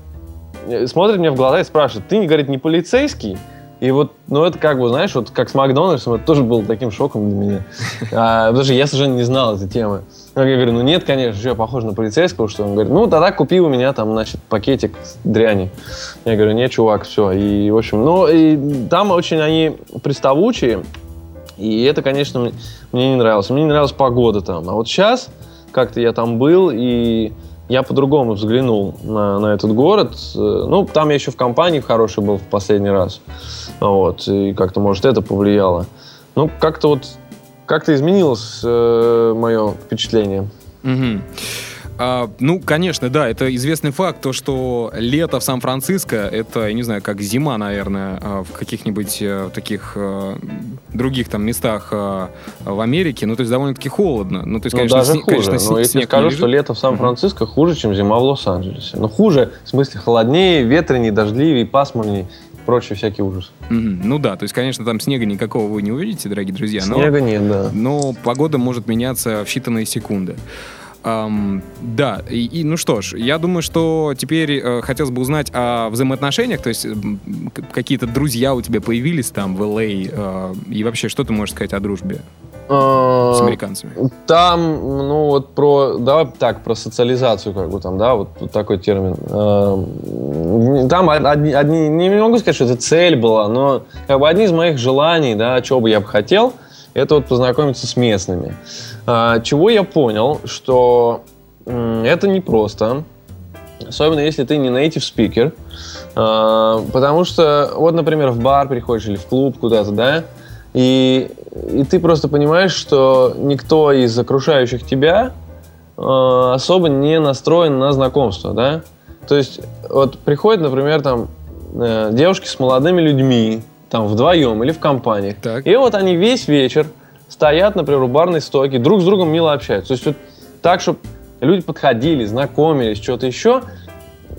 э, смотрит мне в глаза и спрашивает, ты, говорит, не полицейский? И вот, ну, это как бы, знаешь, вот как с Макдональдсом, это тоже было таким шоком для меня. А, потому что я совершенно не знал этой темы. Я говорю, ну нет, конечно, что я похож на полицейского, что он говорит, ну, тогда купи у меня там, значит, пакетик дряни. Я говорю, нет, чувак, все. И, в общем, ну, и там очень они приставучие, и это, конечно, мне не нравилось. Мне не нравилась погода там. А вот сейчас как-то я там был, и я по-другому взглянул на, на этот город. Ну, там я еще в компании хороший был в последний раз. Вот. И как-то, может, это повлияло. Ну, как-то вот как-то изменилось э, мое впечатление. Угу. А, ну, конечно, да, это известный факт, то, что лето в Сан-Франциско, это, я не знаю, как зима, наверное, а, в каких-нибудь э, таких э, других там местах э, в Америке, ну, то есть довольно-таки холодно. Ну, то есть, ну, конечно, даже хуже. Конечно, Но я тебе скажу, что лето в Сан-Франциско uh-huh. хуже, чем зима в Лос-Анджелесе. Ну, хуже, в смысле, холоднее, ветренее, дождливее, пасмурнее прочий всякий ужас. Mm-hmm. Ну да, то есть, конечно, там снега никакого вы не увидите, дорогие друзья. Снега но, нет, да. Но погода может меняться в считанные секунды. Um, да, и, и ну что ж, я думаю, что теперь э, хотелось бы узнать о взаимоотношениях, то есть э, какие-то друзья у тебя появились там в Л.А., э, и вообще, что ты можешь сказать о дружбе? А, с американцами? Там, ну вот про, да, так, про социализацию, как бы там, да, вот, вот такой термин. А, там одни, одни, не могу сказать, что это цель была, но как бы одни из моих желаний, да, чего бы я бы хотел, это вот познакомиться с местными. А, чего я понял, что это непросто, особенно если ты не native speaker, а, потому что, вот, например, в бар приходишь или в клуб куда-то, да, и, и ты просто понимаешь, что никто из окружающих тебя а, особо не настроен на знакомство, да, то есть вот приходят, например, там э, девушки с молодыми людьми, там вдвоем или в компании, так. и вот они весь вечер стоят, например, у барной стойки, друг с другом мило общаются. То есть вот так, чтобы люди подходили, знакомились, что-то еще,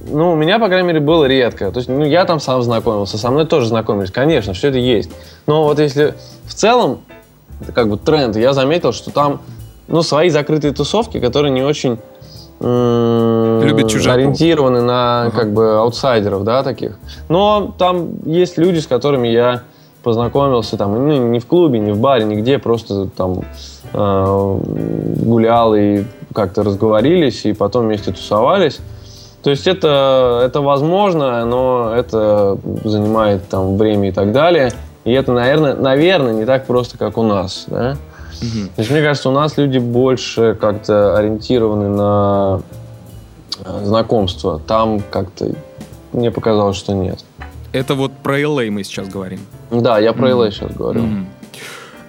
ну, у меня, по крайней мере, было редко. То есть, ну, я там сам знакомился, со мной тоже знакомились, конечно, все это есть. Но вот если в целом, это как бы тренд, я заметил, что там, ну, свои закрытые тусовки, которые не очень Любят чужаков. ориентированы на ага. как бы аутсайдеров, да, таких. Но там есть люди, с которыми я познакомился там, ну, не в клубе, не в баре, нигде, просто там э, гулял и как-то разговорились, и потом вместе тусовались. То есть это, это возможно, но это занимает там время и так далее. И это, наверное, наверное, не так просто, как у нас. Да? Угу. То есть, мне кажется, у нас люди больше как-то ориентированы на э, знакомство. Там как-то мне показалось, что нет. Это вот про LA мы сейчас говорим. Да, я про LA сейчас говорю. Мгм.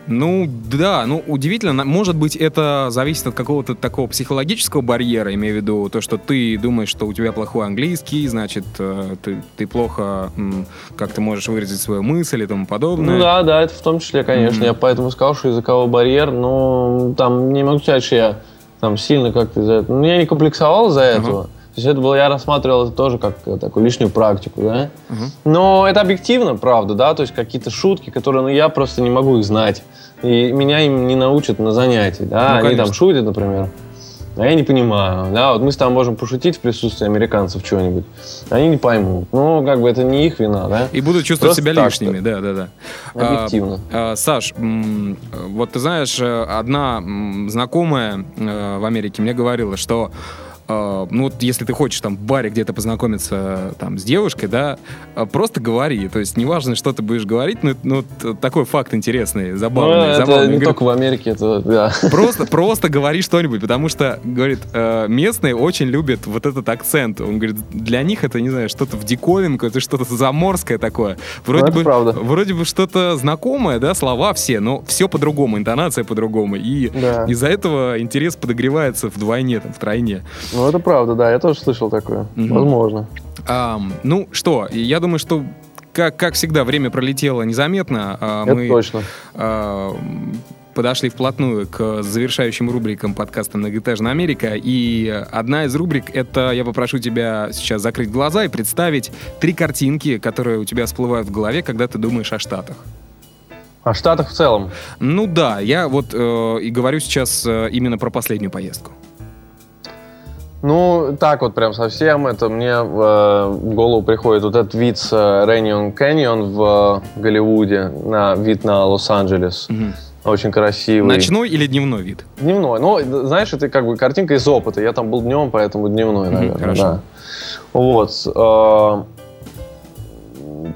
Ну, да, ну, удивительно. Может быть, это зависит от какого-то такого психологического барьера, имею в виду то, что ты думаешь, что у тебя плохой английский, значит, э, ты, ты плохо, как ты можешь выразить свою мысль и тому подобное. Ну да, да, это в том числе, конечно. Мгм. Я поэтому сказал, что языковой барьер, но там не могу сказать, что я там сильно как-то из-за этого. Ну, я не комплексовал из-за этого. То есть это было, я рассматривал это тоже как э, такую лишнюю практику, да. Мгм. Но это объективно, правда, да, то есть какие-то шутки, которые, ну, я просто не могу их знать. И меня им не научат на занятии, да. Ну, Они конечно. там шутят, например. А я не понимаю, да, вот мы с тобой можем пошутить в присутствии американцев что-нибудь, они не поймут. Ну, как бы это не их вина, да. И будут чувствовать Просто себя так, лишними, да, да, да. А, Объективно. а, Саш, м, вот ты знаешь, э, одна знакомая э, в Америке мне говорила, что э, ну вот если ты хочешь там в баре где-то познакомиться э, там с девушкой, да, э, просто говори. То есть неважно, что ты будешь говорить, но ну, т- такой факт интересный, Ну, забавный. это забавный. не только в Америке, это, да. Просто, просто говори что-нибудь, потому что, говорит, э, местные очень любят вот этот акцент. Он говорит, для них это, не знаю, что-то в диковинку, это что-то заморское такое. Вроде Ну, бы, правда. вроде бы что-то знакомое, да, слова все, но все по-другому, интонация по-другому. И Да. из-за этого интерес подогревается вдвойне, там, втройне. Ну, это правда, да, я тоже слышал такое. Мгм. Возможно. Ам, ну что, я думаю, что как, как всегда, время пролетело незаметно. А, Это мы точно. а, подошли вплотную к завершающим рубрикам подкаста «Многоэтажная Америка». И одна из рубрик — это я попрошу тебя сейчас закрыть глаза и представить три картинки, которые у тебя всплывают в голове, когда ты думаешь о Штатах. О Штатах в целом. Ну да, я вот э, и говорю сейчас э, именно про последнюю поездку. Ну, так вот прям совсем. Это мне э, в голову приходит вот этот вид с Рейнион Каньон в э, Голливуде, на вид на Лос-Анджелес. Мгм. Очень красивый. Ночной или дневной вид? Дневной. Ну, знаешь, это как бы картинка из опыта. Я там был днем, поэтому дневной, Мгм, наверное. хорошо. да. Вот. э,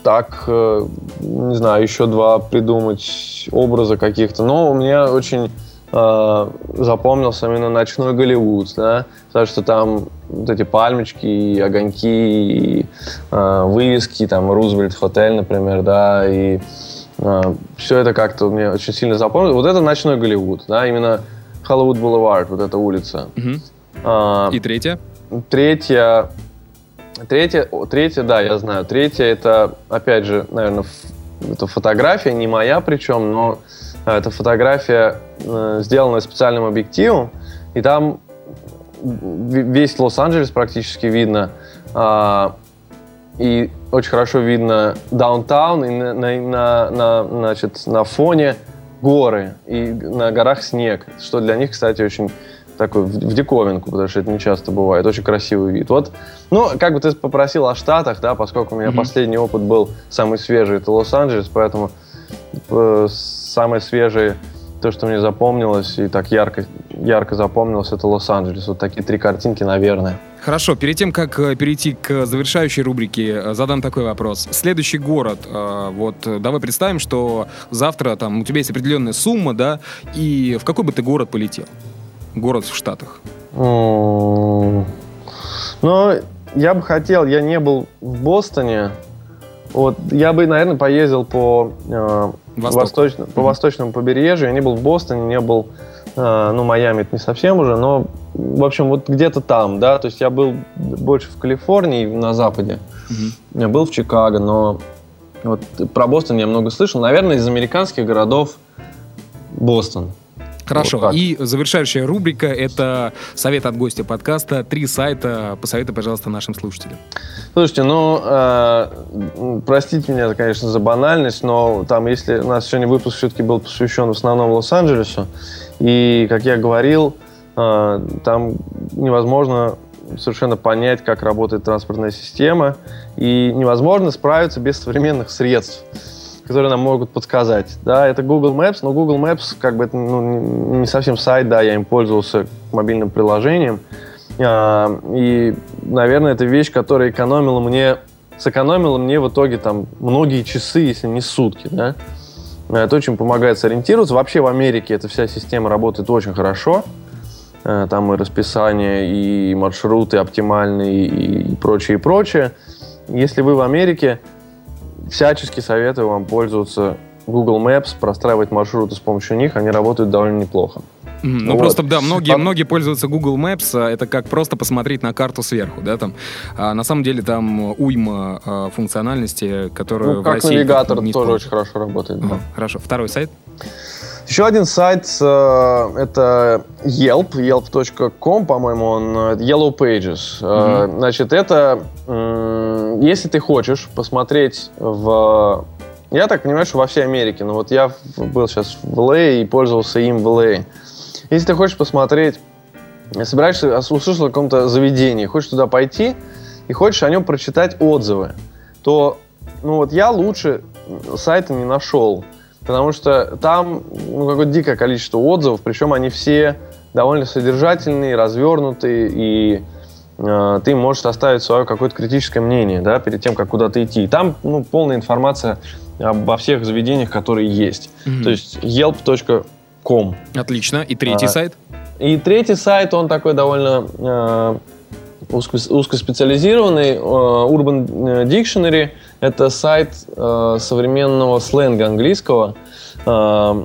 так, э, не знаю, еще два придумать образа каких-то. Но мне очень э, запомнился именно ночной Голливуд, да, потому что там вот эти пальмочки, и огоньки, и э, вывески, там Рузвельт Хотель, например, да, и все это как-то мне очень сильно запомнилось. Вот это ночной Голливуд, да, именно Hollywood Boulevard, вот эта улица. Мгм. А, И? Третья, третья, о, третья, да, я знаю. Третья это, опять же, наверное, это фотография, не моя причем, но это фотография, э, сделанная специальным объективом, и там весь Лос-Анджелес практически видно, а, и очень хорошо видно даунтаун, и на, на, на- на, значит, на фоне горы, и на горах снег, что для них, кстати, очень такой в, диковинку, потому что это не часто бывает. Очень красивый вид. Вот, ну, как бы ты попросил о Штатах, да, поскольку у меня Мгм. последний опыт был самый свежий, это Лос-Анджелес, поэтому э, самое свежее, то, что мне запомнилось и так ярко, ярко запомнилось, это Лос-Анджелес. Вот такие три картинки, наверное. Хорошо, перед тем, как э, перейти к завершающей рубрике, э, задам такой вопрос. Следующий город, э, вот давай представим, что завтра там у тебя есть определенная сумма, да, и в какой бы ты город полетел? Город в Штатах. Ну, я бы хотел, я не был в Бостоне. Вот, я бы, наверное, поездил по, Восток. восточно- по Мгм. восточному побережью. Я не был в Бостоне, не был, э, ну, Майами это не совсем уже, но, в общем, вот где-то там, да. То есть я был больше в Калифорнии, на западе. Мгм. Я был в Чикаго, но вот про Бостон я много слышал. Наверное, из американских городов Бостон. Хорошо. Вот так. и завершающая рубрика — это совет от гостя подкаста. Три сайта. Посоветуй, пожалуйста, нашим слушателям. Слушайте, ну, э, простите меня, конечно, за банальность, но там, если у нас сегодня выпуск все-таки был посвящен в основном Лос-Анджелесу, и, как я говорил, э, там невозможно совершенно понять, как работает транспортная система, и невозможно справиться без современных средств, которые нам могут подсказать. Да, это Google Maps, но Google Maps, как бы, это ну, не совсем сайт, да, я им пользовался мобильным приложением, а, И, наверное, это вещь, которая экономила мне, сэкономила мне в итоге там многие часы, если не сутки, да. Это очень помогает сориентироваться. Вообще в Америке эта вся система работает очень хорошо. Э, там и расписание, и маршруты оптимальные, и прочее, и прочее. Если вы в Америке, всячески советую вам пользоваться Google Maps, простраивать маршруты с помощью них, они работают довольно неплохо. Ну, вот. просто, да, многие, а... многие пользуются Google Maps, а это как просто посмотреть на карту сверху, да, там. А на самом деле там уйма а, функциональности, которую ну, как в России навигатор не тоже очень хорошо работает. Да. Хорошо. Второй сайт? Еще один сайт, э, это Yelp, yelp.com, по-моему, он, э, Yellow Pages. Mm-hmm. Значит, это, если ты хочешь посмотреть в... Я так понимаю, что во всей Америке, но вот я был сейчас в LA и пользовался им в LA. Если ты хочешь посмотреть, собираешься, услышал о каком-то заведении, хочешь туда пойти и хочешь о нем прочитать отзывы, то ну вот я лучше сайта не нашел, потому что там ну, какое-то дикое количество отзывов, причем они все довольно содержательные, развернутые, и э, ты можешь составить свое какое-то критическое мнение, да, перед тем, как куда-то идти. И там ну, полная информация обо всех заведениях, которые есть. Mm-hmm. То есть yelp ком. Отлично. И третий а, сайт? И третий сайт, он такой довольно э, узко, узкоспециализированный. Э, Urban Dictionary — это сайт э, современного сленга английского. Э,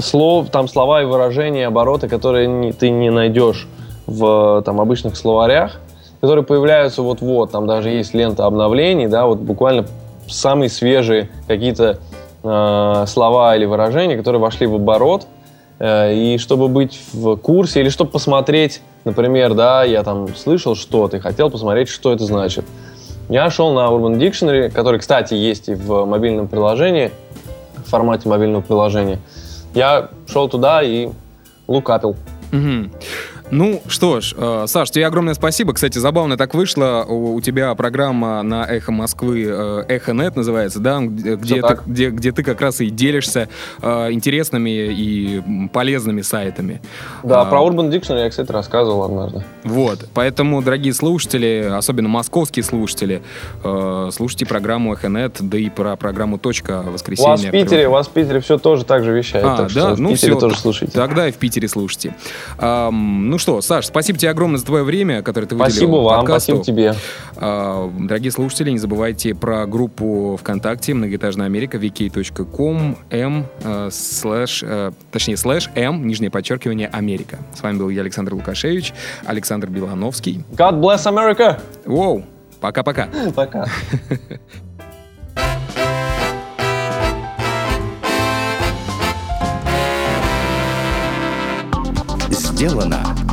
слов, там слова и выражения, обороты, которые ты не найдешь в там, обычных словарях, которые появляются вот-вот. Там даже есть лента обновлений, да, вот буквально самые свежие какие-то э, слова или выражения, которые вошли в оборот — Э, и чтобы быть в курсе, или чтобы посмотреть, например, да, я там слышал что-то и хотел посмотреть, что это значит. Я шел на Urban Dictionary, который, кстати, есть и в мобильном приложении, в формате мобильного приложения. Я шел туда и лукапил. Угу. Ну что ж, э, Саш, тебе огромное спасибо. Кстати, забавно так вышло. У, у тебя программа на Эхо Москвы, э, Эхо.нет называется, да, где, где, ты, где, где ты как раз и делишься э, интересными и полезными сайтами. Да, а, про Urban Dictionary я, кстати, рассказывал однажды. Вот, поэтому, дорогие слушатели, особенно московские слушатели, э, слушайте программу Эхо.нет, да и про программу «Точка» воскресенье. У вас в Питере, у вас в Питере все тоже так же вещает, а, так да? ну, в Питере все, тоже слушайте. Тогда и в Питере слушайте. Эм, ну что, Саш, спасибо тебе огромное за твое время, которое ты выделил Спасибо вам, подкасту. спасибо тебе. А, дорогие слушатели, не забывайте про группу ВКонтакте «Многоэтажная Америка» vk.com m э, слэш, э, точнее, слэш m, нижнее подчеркивание, Америка. С вами был я, Александр Лукашевич, Александр Белановский. God bless America! Воу, пока-пока. Пока. сделано